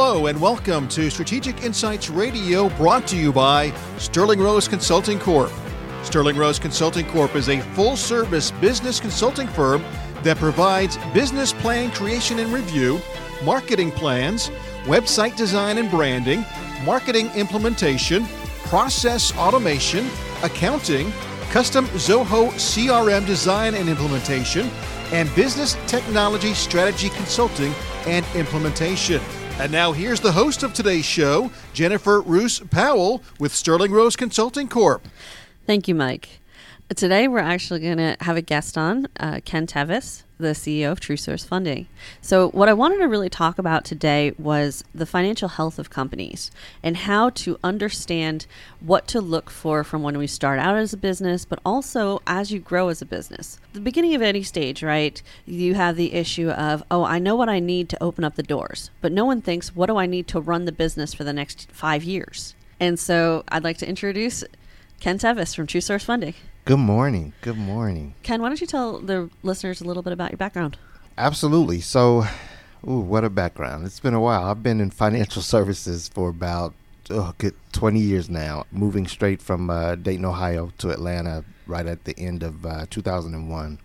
Hello and welcome to Strategic Insights Radio brought to you by Sterling Rose Consulting Corp. Sterling Rose Consulting Corp is a full service business consulting firm that provides business plan creation and review, marketing plans, website design and branding, marketing implementation, process automation, accounting, custom Zoho CRM design and implementation, and business technology strategy consulting and implementation. And now here's the host of today's show, Jennifer Roos Powell with Sterling Rose Consulting Corp. Thank you, Mike. Today we're actually going to have a guest on, uh, Ken Tevis the CEO of TrueSource Funding. So, what I wanted to really talk about today was the financial health of companies and how to understand what to look for from when we start out as a business, but also as you grow as a business. The beginning of any stage, right? You have the issue of, oh, I know what I need to open up the doors, but no one thinks, what do I need to run the business for the next five years? And so, I'd like to introduce Ken Tevis from TrueSource Funding. Good morning. Good morning. Ken, why don't you tell the listeners a little bit about your background? Absolutely. So, ooh, what a background. It's been a while. I've been in financial services for about oh, good 20 years now, moving straight from uh, Dayton, Ohio to Atlanta right at the end of uh, 2001.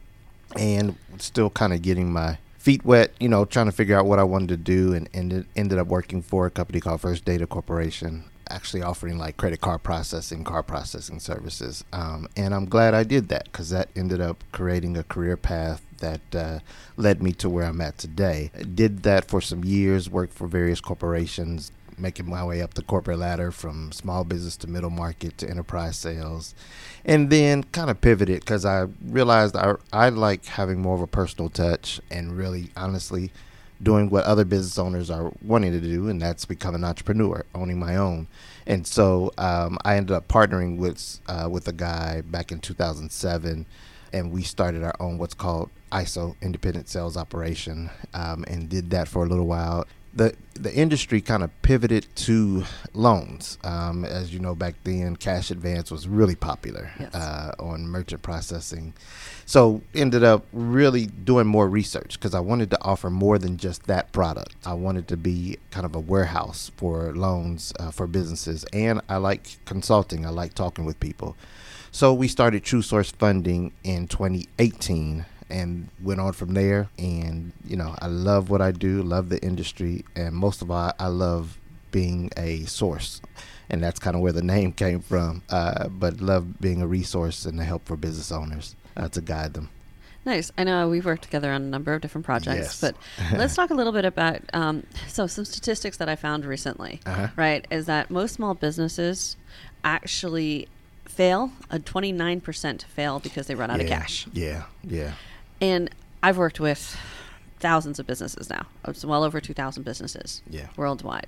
And still kind of getting my feet wet, you know, trying to figure out what I wanted to do and ended, ended up working for a company called First Data Corporation actually offering like credit card processing, car processing services. Um, and I'm glad I did that because that ended up creating a career path that uh, led me to where I'm at today. I did that for some years, worked for various corporations, making my way up the corporate ladder from small business to middle market to enterprise sales. And then kind of pivoted because I realized I, I like having more of a personal touch and really honestly doing what other business owners are wanting to do, and that's become an entrepreneur, owning my own. And so um, I ended up partnering with uh, with a guy back in 2007, and we started our own what's called ISO Independent Sales Operation, um, and did that for a little while the the industry kind of pivoted to loans. Um, as you know, back then, cash advance was really popular yes. uh, on merchant processing. So ended up really doing more research because I wanted to offer more than just that product. I wanted to be kind of a warehouse for loans uh, for businesses, and I like consulting. I like talking with people. So we started True Source Funding in 2018 and went on from there. And you know, I love what I do, love the industry, and most of all, I love being a source. And that's kind of where the name came from. Uh, but love being a resource and a help for business owners uh, to guide them. Nice. I know we've worked together on a number of different projects, yes. but let's talk a little bit about um, so some statistics that I found recently. Uh-huh. Right, is that most small businesses actually fail. A twenty nine percent fail because they run out yeah, of cash. Yeah, yeah. And I've worked with thousands of businesses now. It's well over 2,000 businesses yeah. worldwide.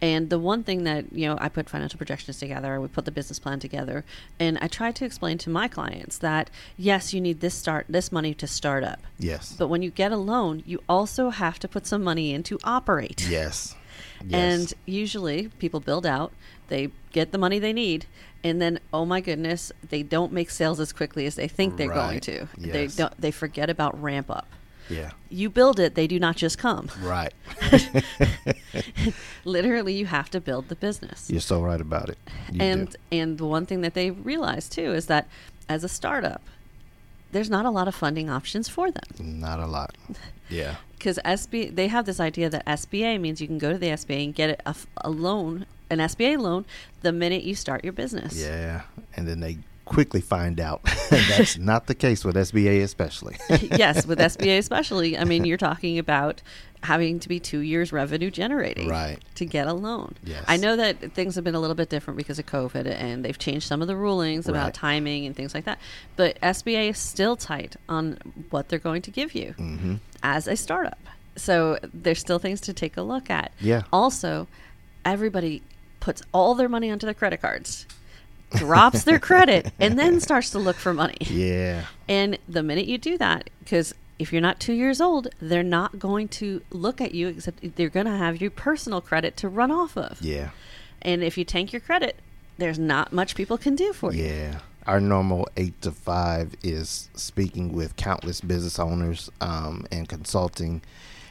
And the one thing that, you know, I put financial projections together, we put the business plan together, and I try to explain to my clients that yes, you need this start this money to start up. Yes. But when you get a loan, you also have to put some money in to operate. Yes. yes. And usually people build out, they get the money they need, and then oh my goodness they don't make sales as quickly as they think they're right. going to yes. they don't they forget about ramp up. Yeah. You build it they do not just come. Right. Literally you have to build the business. You're so right about it. You and do. and the one thing that they realize too is that as a startup there's not a lot of funding options for them. Not a lot. Yeah. Because SB they have this idea that SBA means you can go to the SBA and get a, a loan an SBA loan the minute you start your business. Yeah, and then they quickly find out that's not the case with SBA, especially. yes, with SBA, especially. I mean, you're talking about having to be two years revenue generating right. to get a loan. Yes. I know that things have been a little bit different because of COVID and they've changed some of the rulings about right. timing and things like that. But SBA is still tight on what they're going to give you mm-hmm. as a startup. So there's still things to take a look at. Yeah. Also, everybody puts all their money onto their credit cards, drops their credit, and then starts to look for money. Yeah. And the minute you do that, because if you're not two years old, they're not going to look at you except they're going to have your personal credit to run off of. Yeah. And if you tank your credit, there's not much people can do for you. Yeah. Our normal eight to five is speaking with countless business owners um, and consulting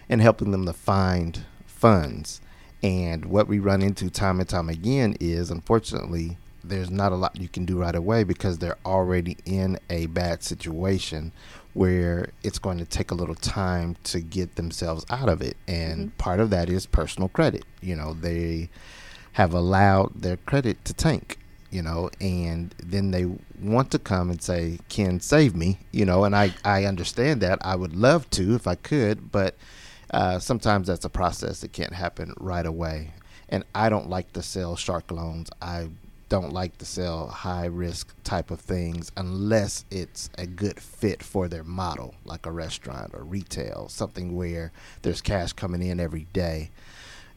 and helping them to find funds And what we run into time and time again is, unfortunately, there's not a lot you can do right away because they're already in a bad situation where it's going to take a little time to get themselves out of it. And Mm-hmm. part of that is personal credit. You know, they have allowed their credit to tank, you know, and then they want to come and say, Ken, save me, you know, and I, I understand that. I would love to if I could, but uh, sometimes that's a process that can't happen right away. And I don't like to sell shark loans. I don't like to sell high risk type of things unless it's a good fit for their model, like a restaurant or retail, something where there's cash coming in every day.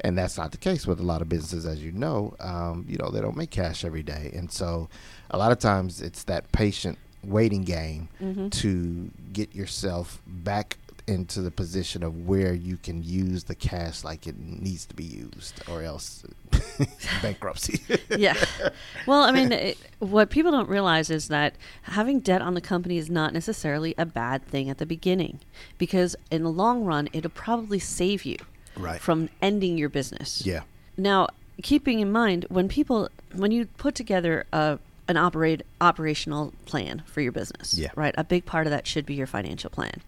And that's not the case with a lot of businesses, as you know. Um, you know, they don't make cash every day. And so a lot of times it's that patient waiting game Mm-hmm. to get yourself back into the position of where you can use the cash like it needs to be used or else bankruptcy. yeah. Well, I mean, it, what people don't realize is that having debt on the company is not necessarily a bad thing at the beginning, because in the long run, it'll probably save you Right. from ending your business. yeah. Now, keeping in mind when people when you put together a an operate operational plan for your business, Yeah. right? A big part of that should be your financial plan.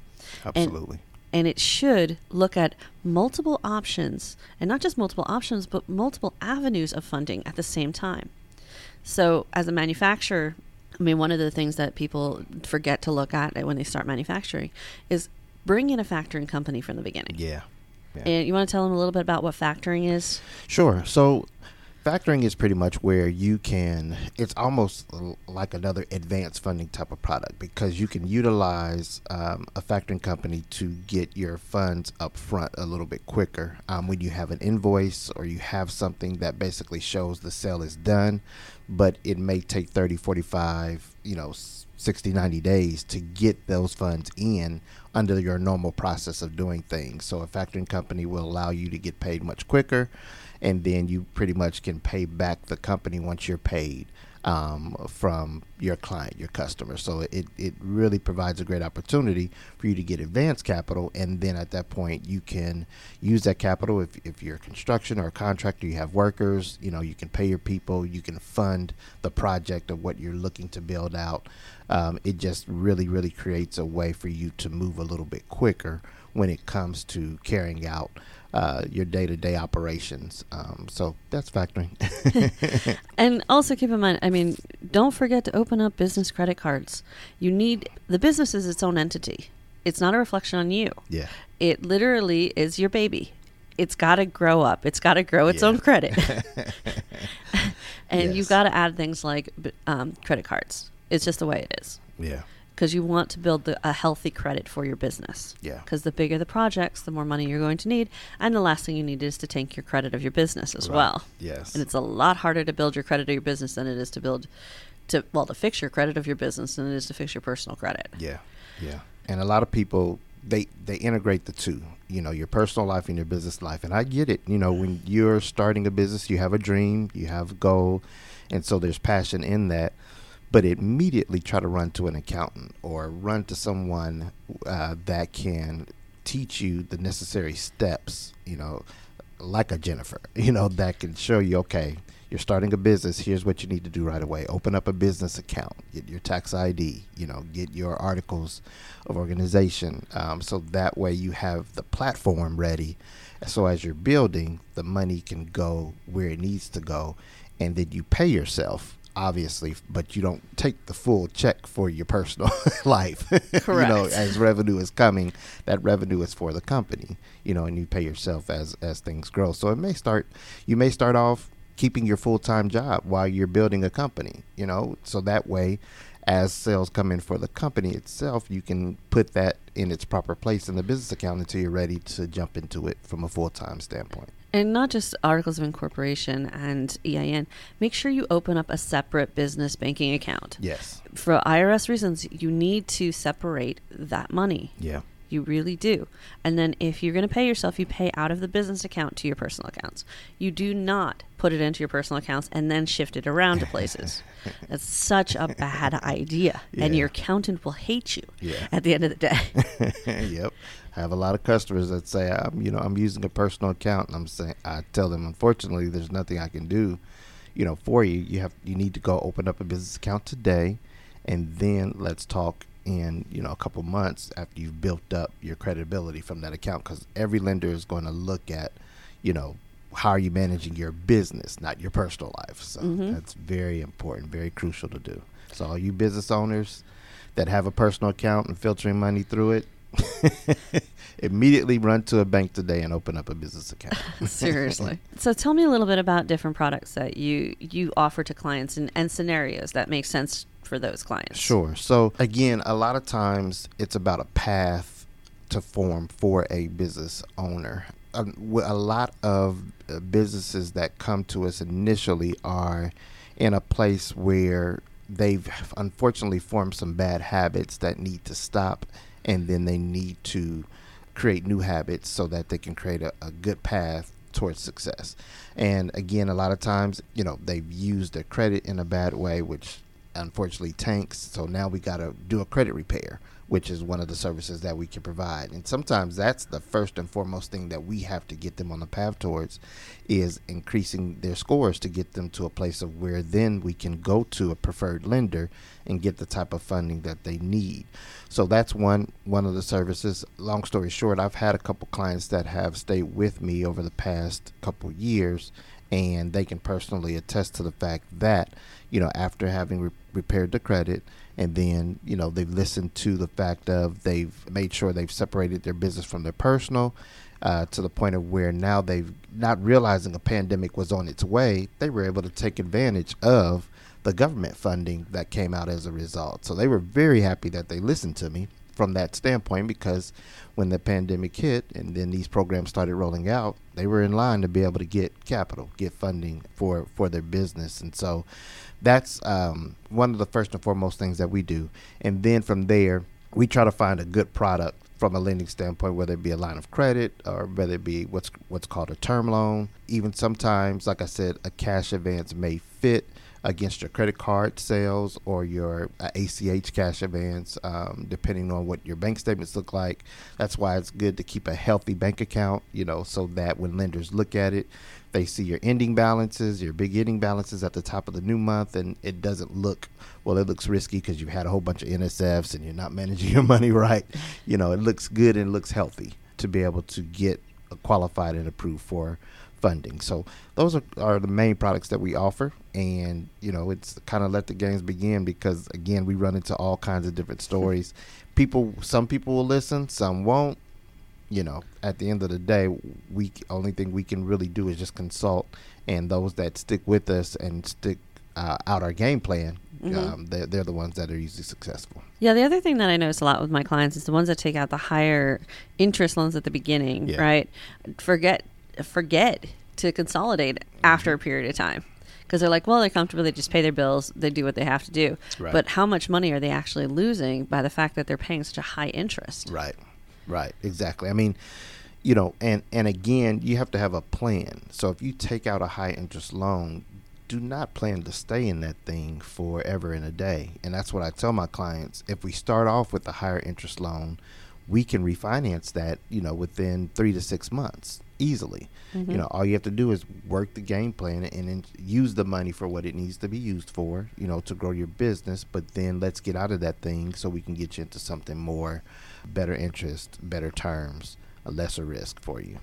Absolutely. And it should look at multiple options, and not just multiple options, but multiple avenues of funding at the same time. So, as a manufacturer, I mean, one of the things that people forget to look at when they start manufacturing is bring in a factoring company from the beginning. yeah. Yeah. And you want to tell them a little bit about what factoring is? Sure. So factoring is pretty much where you can it's almost like another advanced funding type of product because you can utilize um, a factoring company to get your funds up front a little bit quicker. Um, when you have an invoice or you have something that basically shows the sale is done but it may take 30 45 you know 60 90 days to get those funds in under your normal process of doing things. So a factoring company will allow you to get paid much quicker and then you pretty much can pay back the company once you're paid um, from your client, your customer. So it, it really provides a great opportunity for you to get advanced capital, and then at that point you can use that capital if, if you're construction or a contractor, you have workers, you know, you can pay your people, you can fund the project of what you're looking to build out. Um, it just really, really creates a way for you to move a little bit quicker when it comes to carrying out uh, your day-to-day operations. Um, so that's factoring. And also keep in mind, I mean, don't forget to open up business credit cards. You need the business is its own entity. It's not a reflection on you. yeah, It literally is your baby. It's got to grow up. It's got to grow its Yeah. own credit. and Yes. you've got to add things like um, credit cards. It's just the way it is. yeah, Because you want to build the, a healthy credit for your business. Yeah. Because the bigger the projects, the more money you're going to need. And the last thing you need is to tank your credit of your business as Right. well. Yes. And it's a lot harder to build your credit of your business than it is to build, to well, to fix your credit of your business than it is to fix your personal credit. Yeah, yeah. And a lot of people they they integrate the two. You know, your personal life and your business life. And I get it. You know, when you're starting a business, you have a dream, you have a goal, and so there's passion in that. But immediately try to run to an accountant or run to someone uh, that can teach you the necessary steps. You know, like a Jennifer. You know, that can show you okay. You're starting a business. Here's what you need to do right away. Open up a business account. Get your tax ID. You know, get your articles of organization. Um, so that way you have the platform ready. So as you're building, the money can go where it needs to go, and then you pay yourself, obviously, but you don't take the full check for your personal life. Correct. you know, as revenue is coming, that revenue is for the company. You know, and you pay yourself as as things grow. So it may start. You may start off keeping your full time job while you're building a company. You know, so that way, as sales come in for the company itself, you can put that in its proper place in the business account until you're ready to jump into it from a full time standpoint. And not just articles of incorporation and EIN. Make sure you open up a separate business banking account. Yes. For IRS reasons, you need to separate that money. Yeah. You really do. And then if you're going to pay yourself, you pay out of the business account to your personal accounts. You do not put it into your personal accounts and then shift it around to places. That's such a bad idea. Yeah. And your accountant will hate you Yeah. at the end of the day. yep. I have a lot of customers that say, I'm, you know, I'm using a personal account, and I'm saying, I tell them, unfortunately, there's nothing I can do, you know, for you. You have, you need to go open up a business account today, and then let's talk in, you know, a couple months after you've built up your credibility from that account, because every lender is going to look at, you know, how are you managing your business, not your personal life. So Mhm. that's very important, very crucial to do. So all you business owners that have a personal account and filtering money through it, immediately run to a bank today and open up a business account. Seriously. So tell me a little bit about different products that you you offer to clients and, and scenarios that make sense for those clients. Sure. So again, a lot of times it's about a path to form for a business owner. Um, a lot of uh, businesses that come to us initially are in a place where they've unfortunately formed some bad habits that need to stop, and then they need to create new habits so that they can create a, a good path towards success. And again, a lot of times, you know, they've used their credit in a bad way, which unfortunately tanks. So now we got to do a credit repair, which is one of the services that we can provide. And sometimes that's the first and foremost thing that we have to get them on the path towards is increasing their scores to get them to a place of where then we can go to a preferred lender and get the type of funding that they need. So that's one one of the services. Long story short, I've had a couple clients that have stayed with me over the past couple years and they can personally attest to the fact that you know after having re- repaired the credit and then you know they've listened to the fact of they've made sure they've separated their business from their personal uh, to the point of where now they've not realizing a pandemic was on its way they were able to take advantage of the government funding that came out as a result. So they were very happy that they listened to me from that standpoint because when the pandemic hit and then these programs started rolling out, they were in line to be able to get capital, get funding for for their business, and so that's um, one of the first and foremost things that we do. And then from there, we try to find a good product from a lending standpoint, whether it be a line of credit or whether it be what's what's called a term loan. Even sometimes, like I said, a cash advance may fit against your credit card sales or your uh, ACH cash advance, um, depending on what your bank statements look like. That's why it's good to keep a healthy bank account, you know, so that when lenders look at it, they see your ending balances, your beginning balances at the top of the new month, and it doesn't look well. It looks risky because you've had a whole bunch of NSFs and you're not managing your money right. You know, it looks good and looks healthy to be able to get qualified and approved for funding. So those are, are the main products that we offer, and you know, it's kind of let the games begin because again, we run into all kinds of different stories. People, some people will listen, some won't you know, at the end of the day, we only thing we can really do is just consult, and those that stick with us and stick uh, out our game plan, Mhm. um, they're, they're the ones that are usually successful. Yeah, the other thing that I notice a lot with my clients is the ones that take out the higher interest loans at the beginning, Yeah. right? Forget forget to consolidate after a mm-hmm. period of time. Because they're like, well, they're comfortable. They just pay their bills. They do what they have to do. Right. But how much money are they actually losing by the fact that they're paying such a high interest? Right, right, exactly. I mean, you know, and and again, you have to have a plan. So if you take out a high interest loan, do not plan to stay in that thing forever and a day. And that's what I tell my clients. If we start off with a higher interest loan, we can refinance that, you know, within three to six months easily. Mhm. You know, all you have to do is work the game plan and then use the money for what it needs to be used for, you know, to grow your business. But then let's get out of that thing so we can get you into something more, better interest, better terms, a lesser risk for you.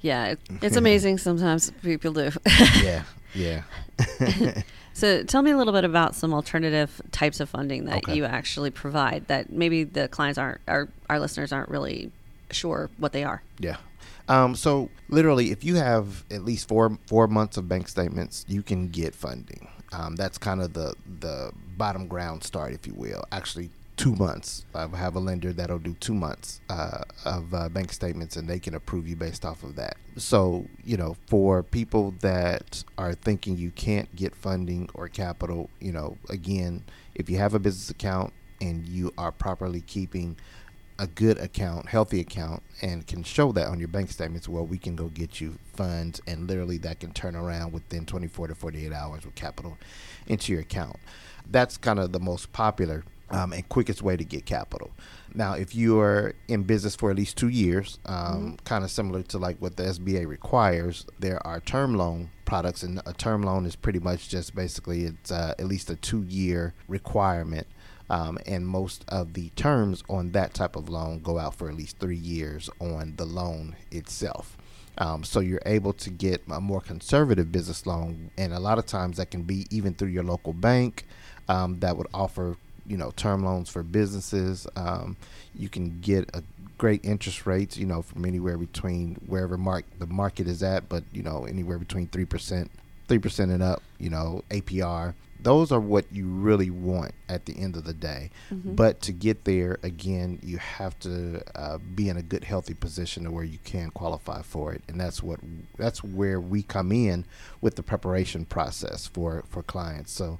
Yeah, it's amazing sometimes people do. yeah, yeah. so tell me a little bit about some alternative types of funding that Okay. you actually provide that maybe the clients aren't, our, our listeners aren't really sure what they are. Yeah. Um, so literally, if you have at least four four months of bank statements, you can get funding. Um, that's kind of the the bottom ground start, if you will. Actually, two months. I have a lender that'll do two months uh, of uh, bank statements, and they can approve you based off of that. So you know, for people that are thinking you can't get funding or capital, you know, again, if you have a business account and you are properly keeping a good account, healthy account, and can show that on your bank statements, well, we can go get you funds, and literally that can turn around within 24 to 48 hours with capital into your account. That's kind of the most popular um, and quickest way to get capital. Now, if you are in business for at least two years, um, mm-hmm. kind of similar to like what the SBA requires, there are term loan products, and a term loan is pretty much just basically it's uh, at least a two-year requirement. Um, and most of the terms on that type of loan go out for at least three years on the loan itself. Um, so you're able to get a more conservative business loan, and a lot of times that can be even through your local bank um, that would offer you know term loans for businesses. Um, you can get a great interest rates, you know, from anywhere between wherever mark the market is at, but you know anywhere between three percent, three percent and up. You know APR. Those are what you really want at the end of the day. Mm-hmm. But to get there, again, you have to uh, be in a good, healthy position to where you can qualify for it, and that's what that's where we come in with the preparation process for for clients. So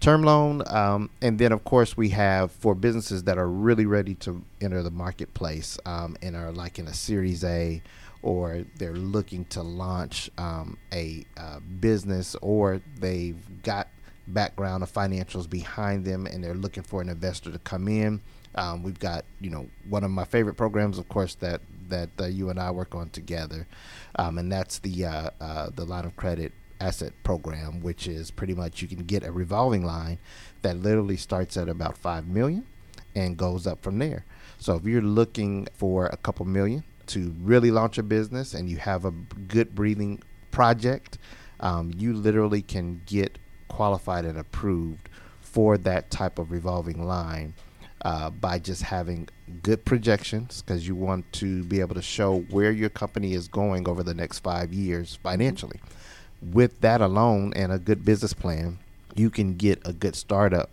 term loan, um, and then of course we have for businesses that are really ready to enter the marketplace um, and are like in a Series A, or they're looking to launch um, a uh, business, or they've got background of financials behind them, and they're looking for an investor to come in. Um, we've got you know one of my favorite programs, of course, that that uh, you and I work on together, um, and that's the uh, uh, the line of credit asset program, which is pretty much you can get a revolving line that literally starts at about five million and goes up from there. So if you're looking for a couple million to really launch a business and you have a good breathing project, um, you literally can get qualified and approved for that type of revolving line uh, by just having good projections because you want to be able to show where your company is going over the next five years financially. Mm-hmm with that alone and a good business plan, you can get a good startup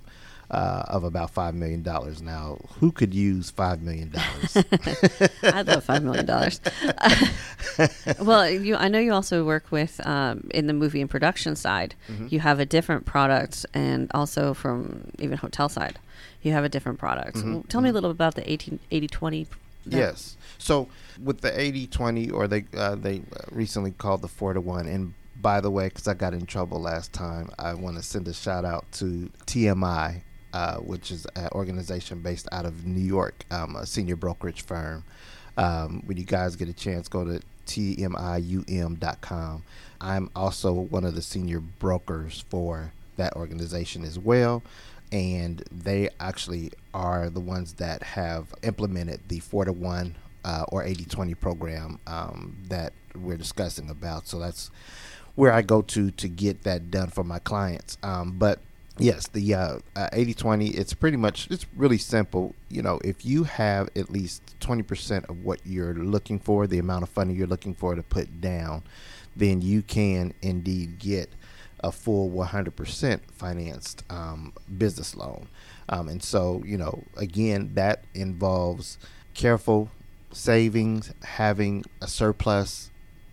uh, of about five million dollars. Now, who could use five million dollars? I'd love five million dollars. well, you, I know you also work with um, in the movie and production side. Mm-hmm. You have a different product, and also from even hotel side, you have a different product. Mm-hmm. Well, tell mm-hmm. me a little bit about the 18, 80 20 Yes. So with the 80-20, or they uh, they recently called the four to one, and by the way, because I got in trouble last time, I want to send a shout out to TMI, uh, which is an organization based out of New York, um, a senior brokerage firm. Um, when you guys get a chance, go to tmium.com. I'm also one of the senior brokers for that organization as well. And they actually are the ones that have implemented the 4 to 1 uh, or 80 20 program um, that we're discussing about. So that's where I go to to get that done for my clients. Um, but yes, the uh, uh, 80-20, it's pretty much, it's really simple. You know, if you have at least 20% of what you're looking for, the amount of funding you're looking for to put down, then you can indeed get a full 100% financed um, business loan. Um, and so, you know, again, that involves careful savings, having a surplus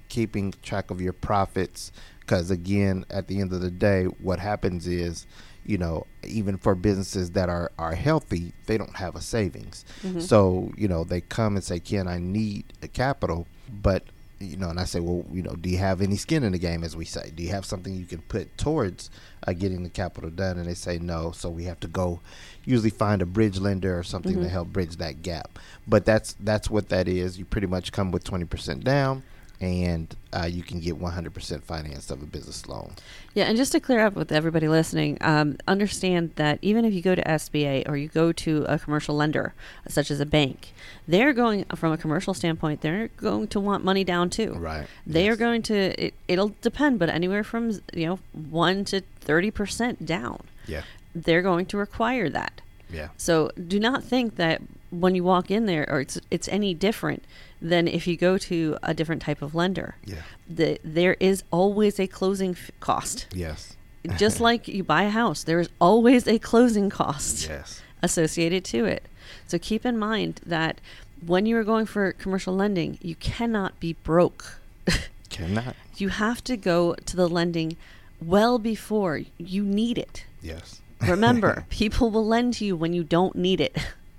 keeping track of your profits because again at the end of the day what happens is you know even for businesses that are are healthy they don't have a savings. Mm-hmm. so you know they come and say ken i need a capital. But you know and i say well you know do you have any skin in the game? As we say do you have something you can put towards uh, getting the capital done? And they say no. So we have to go usually find a bridge lender or something mm-hmm. to help bridge that gap. But that's that's what that is. You pretty much come with 20% down and uh, you can get 100% financed of a business loan. Yeah, and just to clear up with everybody listening, um, understand that even if you go to SBA or you go to a commercial lender, such as a bank, they're going from a commercial standpoint. They're going to want money down too. Right. They yes. are going to. It, it'll depend, but anywhere from you know one to thirty percent down. Yeah. They're going to require that. Yeah. So do not think that when you walk in there, or it's it's any different than if you go to a different type of lender. Yeah. The, there is always a closing f- cost. Yes. Just like you buy a house, there is always a closing cost. Yes. Associated to it. So keep in mind that when you are going for commercial lending, you cannot be broke. cannot. You have to go to the lending well before you need it. Yes. Remember, people will lend to you when you don't need it.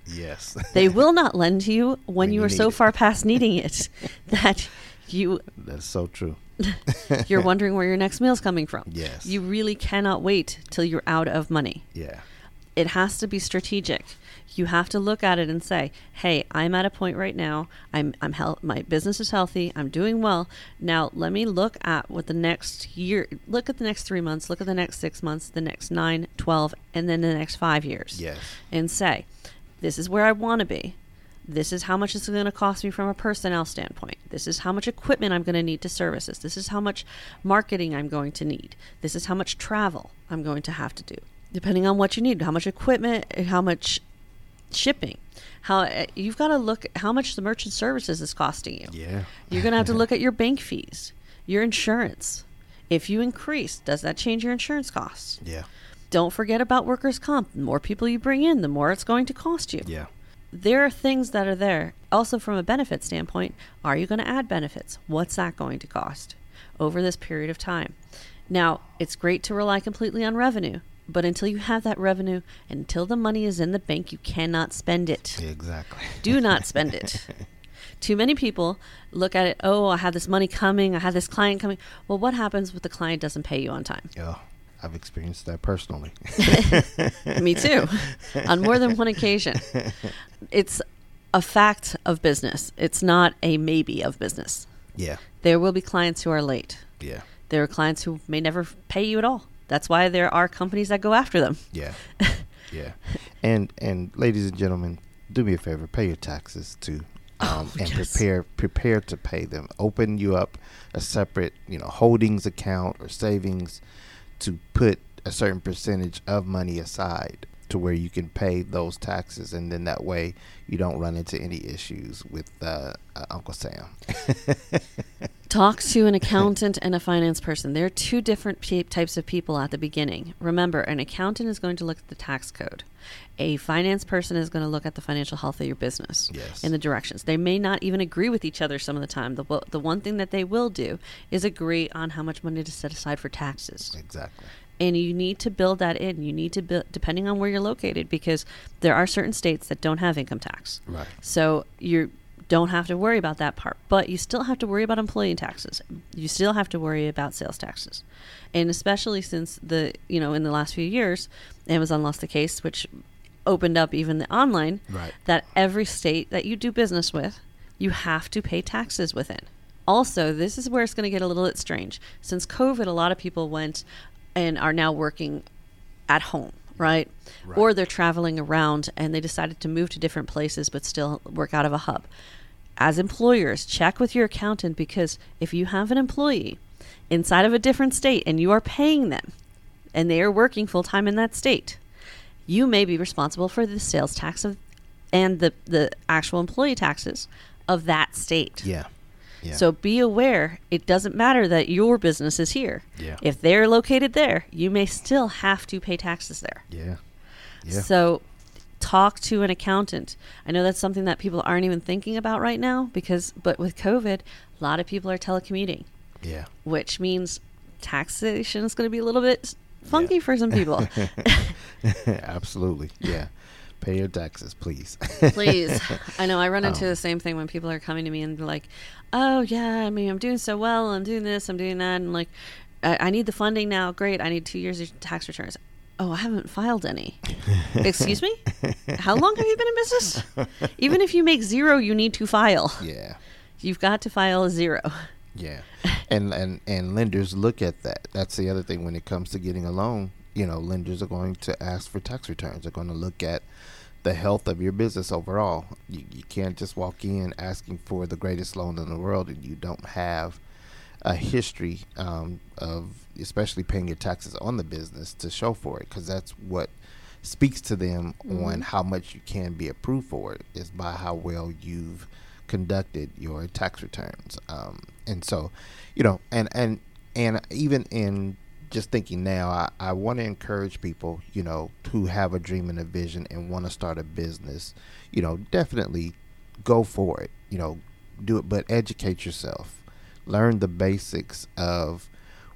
Yes. they will not lend to you when, When you you are so it. far past needing it that you That's so true. you're wondering where your next meal's coming from. Yes. You really cannot wait till you're out of money. Yeah. It has to be strategic. You have to look at it and say, "Hey, I'm at a point right now. I'm I'm health. My business is healthy. I'm doing well. Now let me look at what the next year. Look at the next three months. Look at the next six months. The next nine, twelve, and then the next five years. Yes. And say, this is where I want to be. This is how much it's going to cost me from a personnel standpoint. This is how much equipment I'm going to need to service this. This is how much marketing I'm going to need. This is how much travel I'm going to have to do, depending on what you need, how much equipment, how much shipping. How uh, you've got to look at how much the merchant services is costing you. Yeah. You're going to have to look at your bank fees, your insurance. If you increase, does that change your insurance costs? Yeah. Don't forget about workers' comp. The more people you bring in, the more it's going to cost you Yeah. there are things that are there. Also, from a benefit standpoint, are you going to add benefits? What's that going to cost over this period of time? Now, it's great to rely completely on revenue, but until you have that revenue, until the money is in the bank, you cannot spend it. Exactly. Do not spend it. Too many people look at it, oh, I have this money coming, I have this client coming. Well, what happens if the client doesn't pay you on time? Oh, I've experienced that personally. Me too, on more than one occasion. It's a fact of business. It's not a maybe of business. yeah. There will be clients who are late. Yeah. There are clients who may never pay you at all. That's why there are companies that go after them. Yeah. yeah. And and ladies and gentlemen, do me a favor, pay your taxes too. Um, and yes. prepare prepare to pay them. Open you up a separate, you know, holdings account or savings to put a certain percentage of money aside to where you can pay those taxes and then that way you don't run into any issues with uh, uh, Uncle Sam. Talk to an accountant and a finance person. There are two different pe- types of people at the beginning. Remember, an accountant is going to look at the tax code. A finance person is going to look at the financial health of your business Yes. and the directions. They may not even agree with each other some of the time. The, the one thing that they will do is agree on how much money to set aside for taxes. exactly. and you need to build that in. You need to build depending on where you're located because there are certain states that don't have income tax. Right. So you don't have to worry about that part, but you still have to worry about employee taxes. You still have to worry about sales taxes. And especially since the, you know, in the last few years, Amazon lost the case which opened up even the online Right. that every state that you do business with, you have to pay taxes within. Also, this is where it's going to get a little bit strange. Since COVID, a lot of people went and are now working at home, right? Right. Or they're traveling around and they decided to move to different places but still work out of a hub. As employers, check with your accountant because if you have an employee inside of a different state and you are paying them and they are working full time in that state, you may be responsible for the sales tax of and the, the actual employee taxes of that state. Yeah. Yeah. So be aware it doesn't matter that your business is here. Yeah. If they're located there, you may still have to pay taxes there. yeah. Yeah. So talk to an accountant. I know that's something that people aren't even thinking about right now because but with COVID, a lot of people are telecommuting, yeah. which means taxation is going to be a little bit funky for some people. Absolutely. Yeah. Pay your taxes, please. Please. I know I run into Um, the same thing when people are coming to me and they're like, oh, yeah, I mean, I'm doing so well. I'm doing this, I'm doing that. And like, I, I need the funding now. Great. I need two years of tax returns. Oh, I haven't filed any. Excuse me? How long have you been in business? Even if you make zero, you need to file. yeah. You've got to file a zero. Yeah. And and and lenders look at that. That's the other thing when it comes to getting a loan, you know, lenders are going to ask for tax returns. They're going to look at the health of your business overall. You, you can't just walk in asking for the greatest loan in the world and you don't have a history um, of especially paying your taxes on the business to show for it because that's what speaks to them on how much you can be approved for it is by how well you've conducted your tax returns um, and so you know and and and even in just thinking now i, I want to encourage people you know who have a dream and a vision and want to start a business you know definitely go for it you know do it but educate yourself. Learn the basics of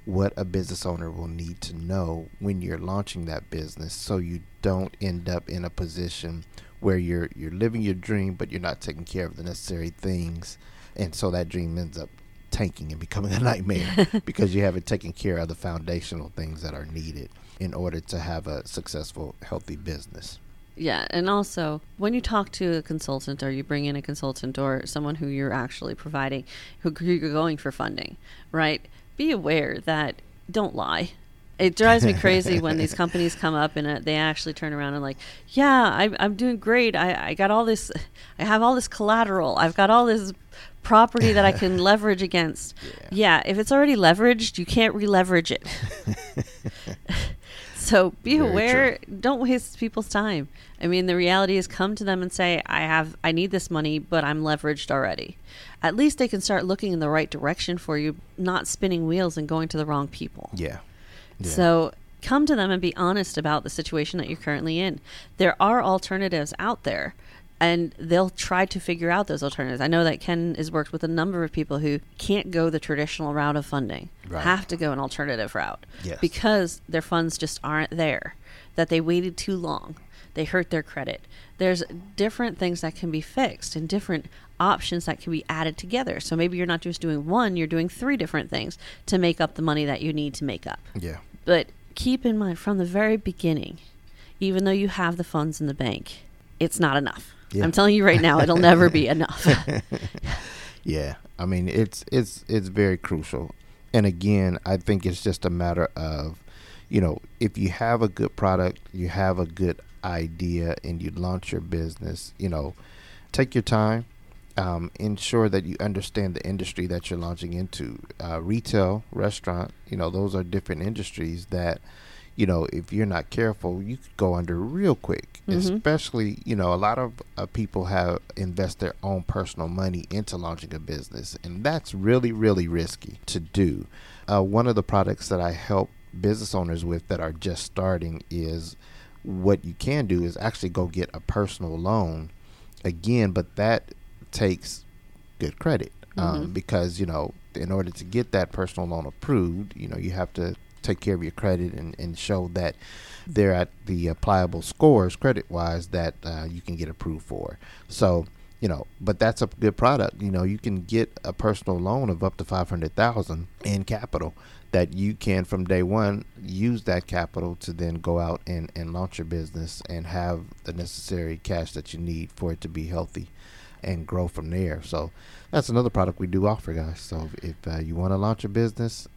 what a business owner will need to know when you're launching that business so you don't end up in a position where you're you're living your dream, but you're not taking care of the necessary things, and so that dream ends up tanking and becoming a nightmare because you haven't taken care of the foundational things that are needed in order to have a successful, healthy business. Yeah, and also when you talk to a consultant or you bring in a consultant or someone who you're actually providing, who you're going for funding, right? Be aware that don't lie. It drives me crazy when these companies come up and uh, they actually turn around and like, yeah, I, I'm doing great. I, I got all this, I have all this collateral. I've got all this property that I can leverage against. Yeah. yeah, if it's already leveraged, you can't re-leverage it. So be Very aware. True. Don't waste people's time. I mean, the reality is come to them and say, I have, I need this money, but I'm leveraged already. At least they can start looking in the right direction for you, not spinning wheels and going to the wrong people. Yeah. yeah. So come to them and be honest about the situation that you're currently in. There are alternatives out there and they'll try to figure out those alternatives. I know that Ken has worked with a number of people who can't go the traditional route of funding, right. have to go an alternative route yes. because their funds just aren't there, that they waited too long, they hurt their credit. There's different things that can be fixed and different options that can be added together. So maybe you're not just doing one, you're doing three different things to make up the money that you need to make up. Yeah. But keep in mind from the very beginning, even though you have the funds in the bank, it's not enough yeah. I'm telling you right now, it'll never be enough. yeah, I mean it's it's it's very crucial, and again, I think it's just a matter of, you know, if you have a good product, you have a good idea, and you launch your business, you know, take your time. Um, ensure that you understand the industry that you're launching into. Uh, retail, restaurant, you know, those are different industries that you know, if you're not careful, you could go under real quick. Mm-hmm. Especially, you know, a lot of uh, people have invest their own personal money into launching a business, and that's really, really risky to do. Uh, one of the products that I help business owners with that are just starting is what you can do is actually go get a personal loan again, but that takes good credit um, mm-hmm. because you know in order to get that personal loan approved, you know you have to take care of your credit and, and show that they're at the applicable scores credit wise that uh, you can get approved for. So, you know, but that's a good product. You know, you can get a personal loan of up to 500,000 in capital that you can from day one use that capital to then go out and, and launch your business and have the necessary cash that you need for it to be healthy and grow from there. So that's another product we do offer, guys. So if uh, you want to launch a business,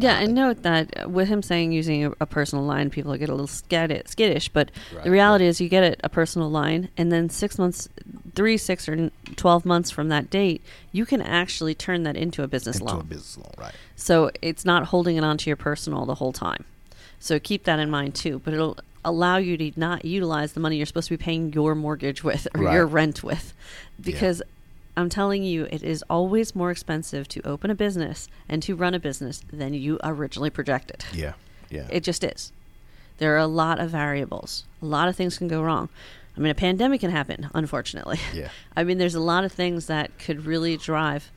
yeah, and note that uh, with him saying using a, a personal line, people get a little skittish. But right, the reality right. is, you get it, a personal line, and then six months, three, six, or twelve months from that date, you can actually turn that into a business into loan. a business loan, right? So it's not holding it onto your personal the whole time. So keep that in mind too. But it'll allow you to not utilize the money you're supposed to be paying your mortgage with or right. your rent with, because. Yeah I'm telling you, it is always more expensive to open a business and to run a business than you originally projected. Yeah. Yeah. It just is. There are a lot of variables. A lot of things can go wrong. I mean, a pandemic can happen, unfortunately. Yeah. I mean, there's a lot of things that could really drive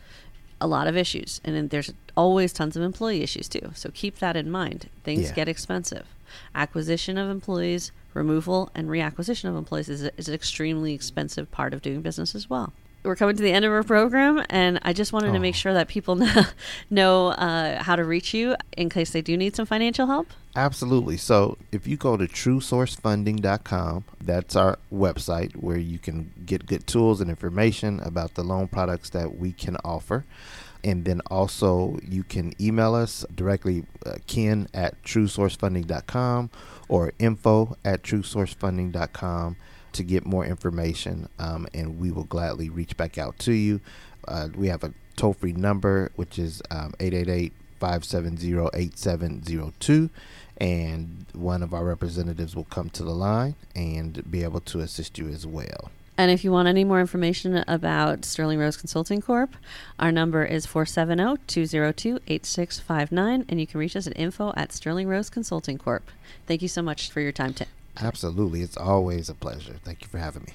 a lot of issues. And then there's always tons of employee issues, too. So keep that in mind. Things yeah. get expensive. Acquisition of employees, removal, and reacquisition of employees is, is an extremely expensive part of doing business as well we're coming to the end of our program, and I just wanted oh. to make oh. sure that people know, know uh, how to reach you in case they do need some financial help. Absolutely. So if you go to truesourcefunding.com, that's our website where you can get good tools and information about the loan products that we can offer. And then also you can email us directly, uh, ken at truesourcefunding.com or info at truesourcefunding.com to get more information, um, and we will gladly reach back out to you. Uh, we have a toll free number, which is um, 888 570 8702, and one of our representatives will come to the line and be able to assist you as well. And if you want any more information about Sterling Rose Consulting Corp, our number is 470 202 8659, and you can reach us at info at Sterling Rose Consulting Corp. Thank you so much for your time, Tim. Absolutely. It's always a pleasure. Thank you for having me.